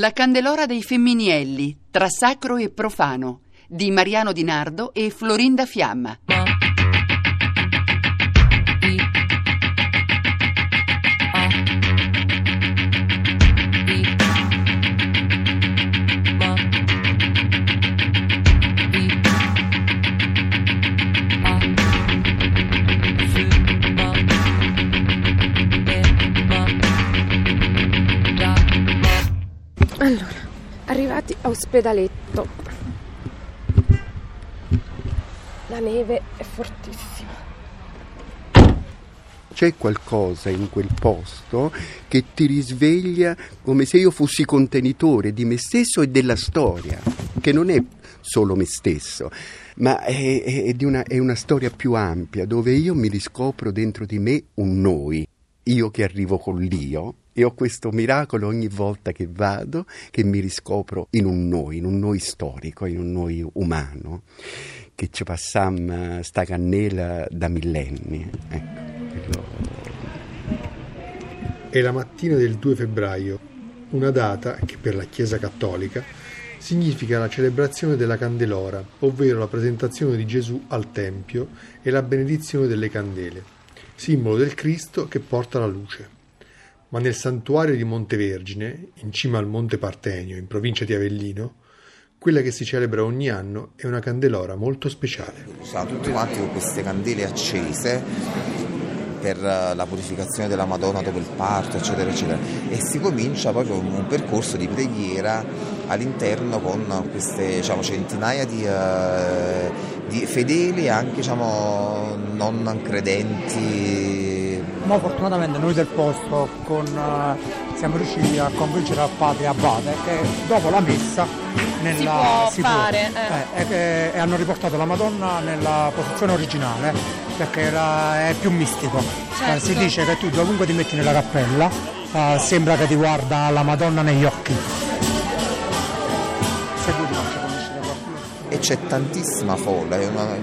La Candelora dei Femminielli, tra sacro e profano, di Mariano Di Nardo e Florinda Fiamma. Arrivati a ospedaletto. La neve è fortissima. C'è qualcosa in quel posto che ti risveglia come se io fossi contenitore di me stesso e della storia, che non è solo me stesso, ma è, è, di una, è una storia più ampia, dove io mi riscopro dentro di me un noi, io che arrivo con l'io, e ho questo miracolo ogni volta che vado, che mi riscopro in un noi, in un noi storico, in un noi umano, che ci passiamo sta cannella da millenni. Ecco. È la mattina del 2 febbraio, una data che per la Chiesa Cattolica significa la celebrazione della Candelora, ovvero la presentazione di Gesù al Tempio e la benedizione delle candele, simbolo del Cristo che porta la luce ma nel santuario di Montevergine, in cima al Monte Partenio, in provincia di Avellino, quella che si celebra ogni anno è una candelora molto speciale. Siamo tutti quanti con queste candele accese per eh, la purificazione della Madonna dopo il parto, eccetera, eccetera. E si comincia proprio un percorso di preghiera all'interno con queste diciamo, centinaia di, uh, di fedeli anche diciamo, non credenti ma fortunatamente noi del posto con, uh, siamo riusciti a convincere al padre Abate che dopo la messa nella, si può si fare può, eh. Eh, e, e, hanno riportato la Madonna nella posizione originale perché era, è più mistico certo. eh, si dice che tu dovunque ti metti nella cappella sembra che ti guarda la Madonna negli occhi e c'è tantissima folla, una,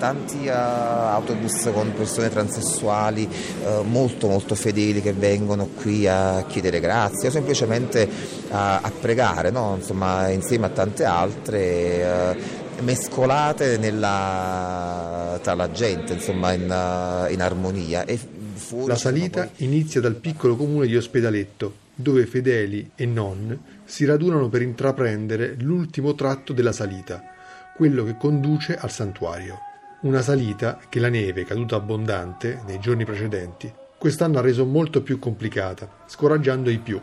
tanti uh, autobus con persone transessuali uh, molto molto fedeli che vengono qui a chiedere grazie o semplicemente uh, a pregare, no? Insomma, insieme a tante altre mescolate nella, tra la gente, insomma, in, in armonia. la salita poi... inizia dal piccolo comune di Ospedaletto, dove fedeli e non si radunano per intraprendere l'ultimo tratto della salita quello che conduce al santuario. Una salita che la neve, caduta abbondante nei giorni precedenti, quest'anno ha reso molto più complicata, scoraggiando i più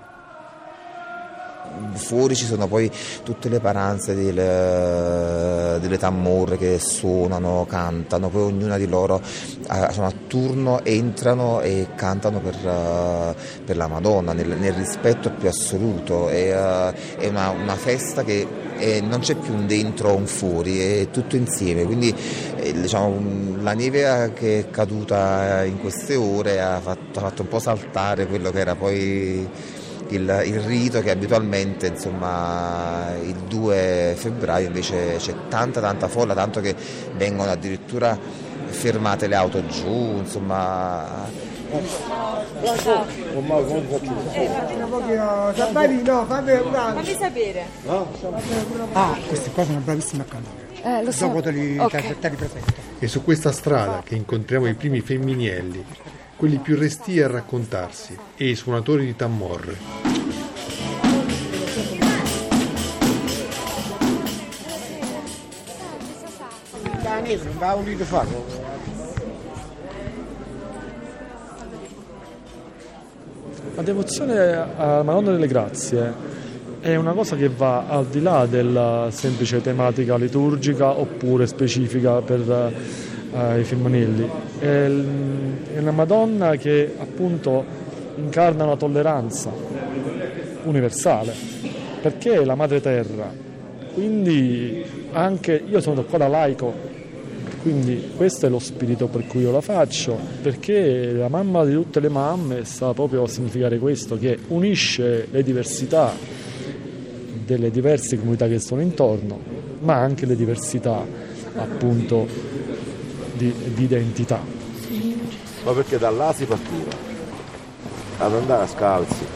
fuori ci sono poi tutte le paranze delle, delle tammorre che suonano, cantano, poi ognuna di loro a, a turno entrano e cantano per, uh, per la Madonna nel, nel, rispetto più assoluto. È, è una, una, festa che è, non c'è più un dentro o un fuori, è tutto insieme. Quindi eh, diciamo, la neve che è caduta in queste ore ha fatto, ha fatto un po' saltare quello che era poi il, il rito che abitualmente insomma, il 2 febbraio invece c'è tanta tanta folla, tanto che vengono addirittura fermate le auto giù, insomma Fammi sapere. Ah, questi qua sono bravissimi a cantare. Eh, lo so. Dopo te li, okay. te li presento. E su questa strada che incontriamo i primi femminielli quelli più resti a raccontarsi, e i suonatori di tammorre. La devozione alla Madonna delle Grazie è una cosa che va al di là della semplice tematica liturgica oppure specifica per ai femminili. È, una Madonna che appunto incarna una tolleranza universale, perché è la madre terra. Quindi anche io sono ancora laico, quindi questo è lo spirito per cui io la faccio, perché la mamma di tutte le mamme sta proprio a significare questo, che unisce le diversità delle diverse comunità che sono intorno, ma anche le diversità appunto di, di identità. Ma perché da là si partiva? Ad andare a scalzi.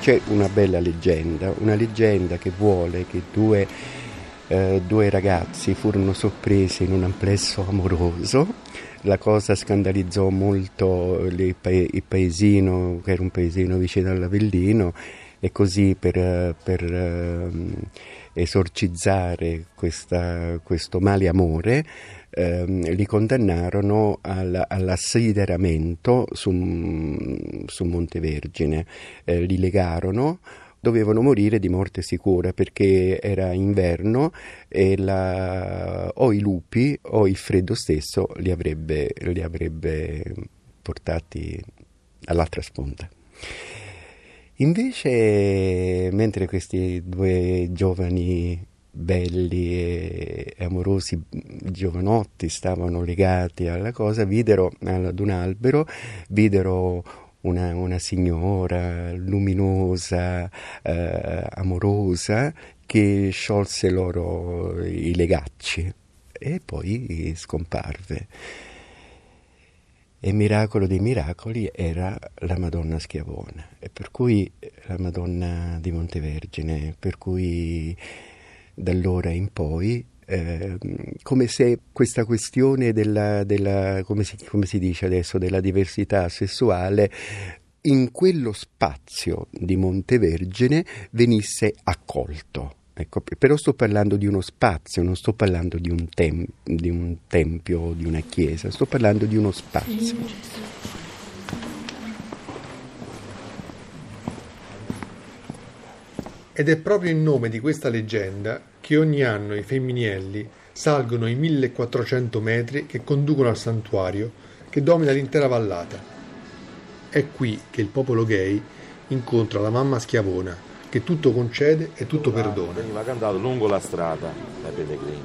C'è una bella leggenda, una leggenda che vuole che due, eh, due ragazzi furono sorpresi in un amplesso amoroso la cosa scandalizzò molto il, paesino, che era un paesino vicino all'Avellino, e così per, per um, esorcizzare questa, questo male amore ehm, li condannarono al, all'assideramento su, su Montevergine, eh, li legarono dovevano morire di morte sicura perché era inverno e la, o i lupi o il freddo stesso li avrebbe, li avrebbe portati all'altra sponda. Invece, mentre questi due giovani belli e amorosi giovanotti stavano legati alla cosa, videro ad un albero, videro una, una signora luminosa, eh, amorosa, che sciolse loro i legacci e poi scomparve. E miracolo dei miracoli era la Madonna Schiavona, e per cui la Madonna di Montevergine, per cui da allora in poi, eh, come se questa questione della, della come, si, come si dice adesso, della diversità sessuale in quello spazio di Montevergine venisse accolto. Ecco, però sto parlando di uno spazio, non sto parlando di un, tem- di un tempio o di una chiesa, sto parlando di uno spazio. Ed è proprio in nome di questa leggenda che ogni anno i femminielli salgono i 1400 metri che conducono al santuario che domina l'intera vallata. È qui che il popolo gay incontra la mamma schiavona che tutto concede e tutto perdona. Veniva cantato lungo la strada dai pellegrini.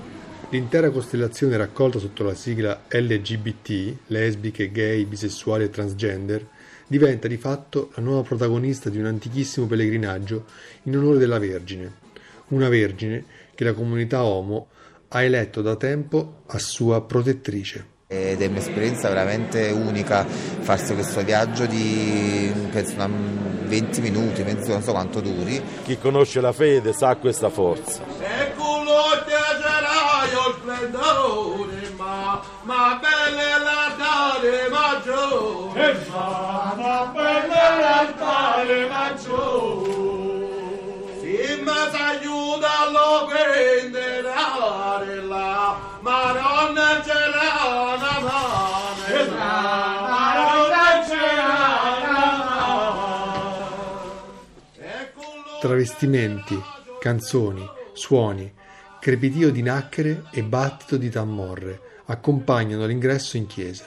L'intera costellazione raccolta sotto la sigla LGBT, lesbiche, gay, bisessuali e transgender, diventa di fatto la nuova protagonista di un antichissimo pellegrinaggio in onore della Vergine, una Vergine che la comunità Homo ha eletto da tempo a sua protettrice. Ed è un'esperienza veramente unica farsi questo viaggio di penso 20 minuti, penso, non so quanto duri. Chi conosce la fede sa questa forza. E io splendore, ma, belle l'altare maggiore, ma, ma Travestimenti, canzoni, suoni, crepitio di nacchere e battito di tammorre accompagnano l'ingresso in chiesa.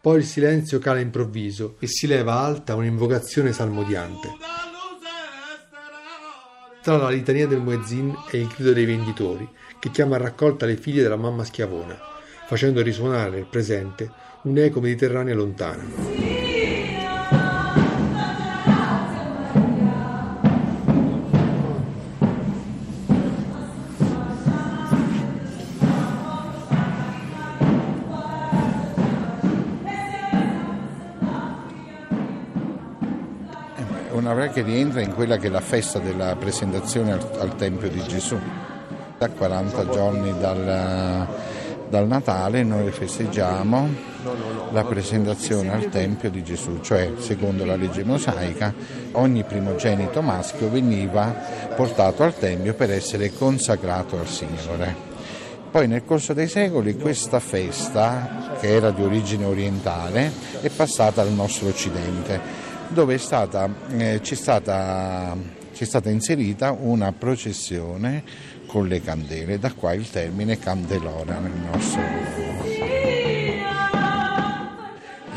Poi il silenzio cala improvviso e si leva alta un'invocazione salmodiante. Tra la litania del muezzin e il grido dei venditori, che chiama a raccolta le figlie della mamma schiavona, facendo risuonare nel presente un'eco mediterranea lontana. Una che rientra in quella che è la festa della presentazione al, al Tempio di Gesù. Da 40 giorni dal, dal Natale noi festeggiamo la presentazione al Tempio di Gesù, cioè secondo la legge mosaica ogni primogenito maschio veniva portato al Tempio per essere consacrato al Signore. Poi nel corso dei secoli questa festa, che era di origine orientale, è passata al nostro occidente dove è stata, eh, stata, stata inserita una processione con le candele, da qua il termine candelora nel nostro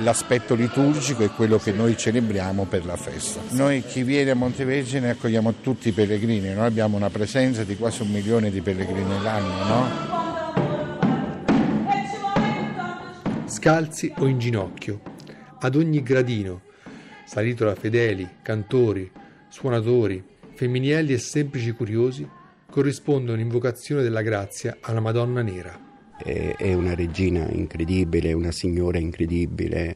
l'aspetto liturgico è quello che noi celebriamo per la festa. Noi chi viene a Montevergine accogliamo tutti i pellegrini, noi abbiamo una presenza di quasi un milione di pellegrini l'anno, no? Scalzi o in ginocchio, ad ogni gradino, salito da fedeli, cantori, suonatori, femminielli e semplici curiosi, corrisponde un'invocazione della grazia alla Madonna Nera. È una regina incredibile, una signora incredibile,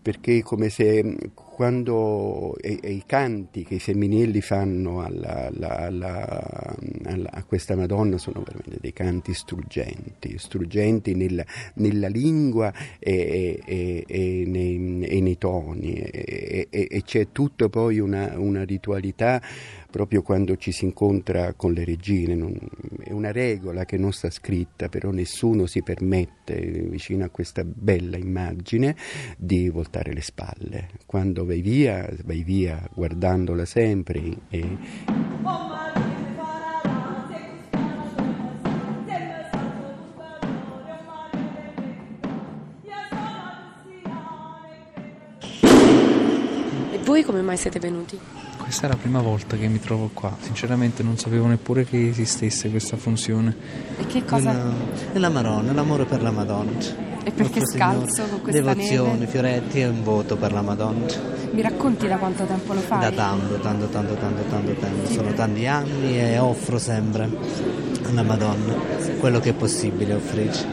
perché come se quando e, e i canti che i femminili fanno alla, alla, alla, a questa Madonna sono veramente dei canti struggenti, struggenti nella, nella lingua e, e, e, nei, nei, toni e, c'è tutto poi una, una ritualità proprio quando ci si incontra con le regine. Non, è una regola che non sta scritta, però nessuno si permette, vicino a questa bella immagine, di voltare le spalle. Quando vai via, vai via guardandola sempre e... E voi come mai siete venuti? Questa è la prima volta che mi trovo qua, sinceramente non sapevo neppure che esistesse questa funzione. E che cosa? Nella, nella Maronna, l'amore per la Madonna. E perché Nostro scalzo con questa Devozione, neve? fioretti e un voto per la Madonna. Mi racconti da quanto tempo lo fai? Da tanto, tanto, tanto, tanto, tanto tempo. Sono tanti anni e offro sempre alla Madonna quello che è possibile offrirci.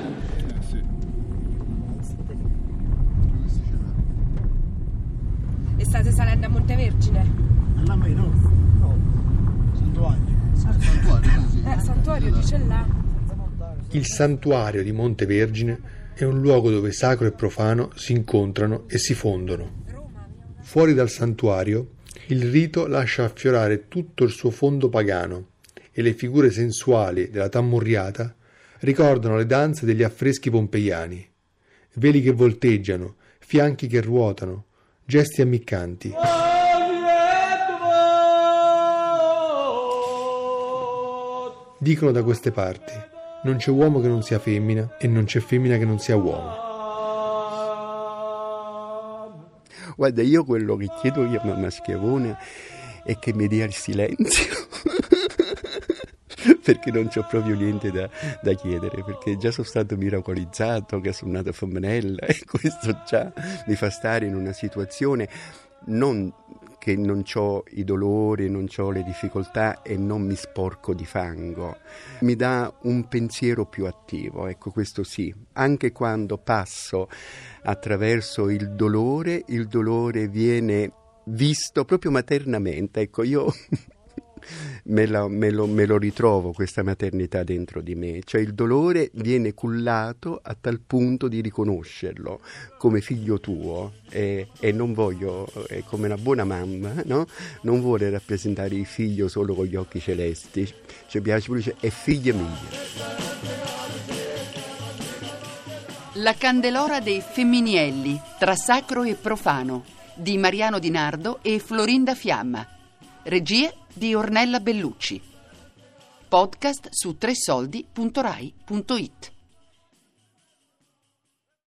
E state salendo a Montevergine? La me no, no, santuario. Santuario, eh, santuario dice là. Il santuario di Monte Vergine è un luogo dove sacro e profano si incontrano e si fondono. Fuori dal santuario, il rito lascia affiorare tutto il suo fondo pagano e le figure sensuali della tammurriata ricordano le danze degli affreschi pompeiani. Veli che volteggiano, fianchi che ruotano, gesti ammiccanti. Dicono da queste parti, non c'è uomo che non sia femmina e non c'è femmina che non sia uomo. Guarda, io quello che chiedo io a mamma Schiavone è che mi dia il silenzio. perché non c'ho proprio niente da, da, chiedere, perché già sono stato miracolizzato che sono nato femminella e questo già mi fa stare in una situazione non che non ho i dolori, non ho le difficoltà e non mi sporco di fango. Mi dà un pensiero più attivo, ecco questo sì. Anche quando passo attraverso il dolore, il dolore viene visto proprio maternamente. Ecco, io me, la, me, lo, me, lo, ritrovo questa maternità dentro di me, cioè il dolore viene cullato a tal punto di riconoscerlo come figlio tuo e, e non voglio, come una buona mamma, no? non vuole rappresentare il figlio solo con gli occhi celesti, ci piace pure, cioè, è figlia mia. La Candelora dei Femminielli, tra sacro e profano, di Mariano Di Nardo e Florinda Fiamma. Regie di Ornella Bellucci. Podcast su tresoldi.rai.it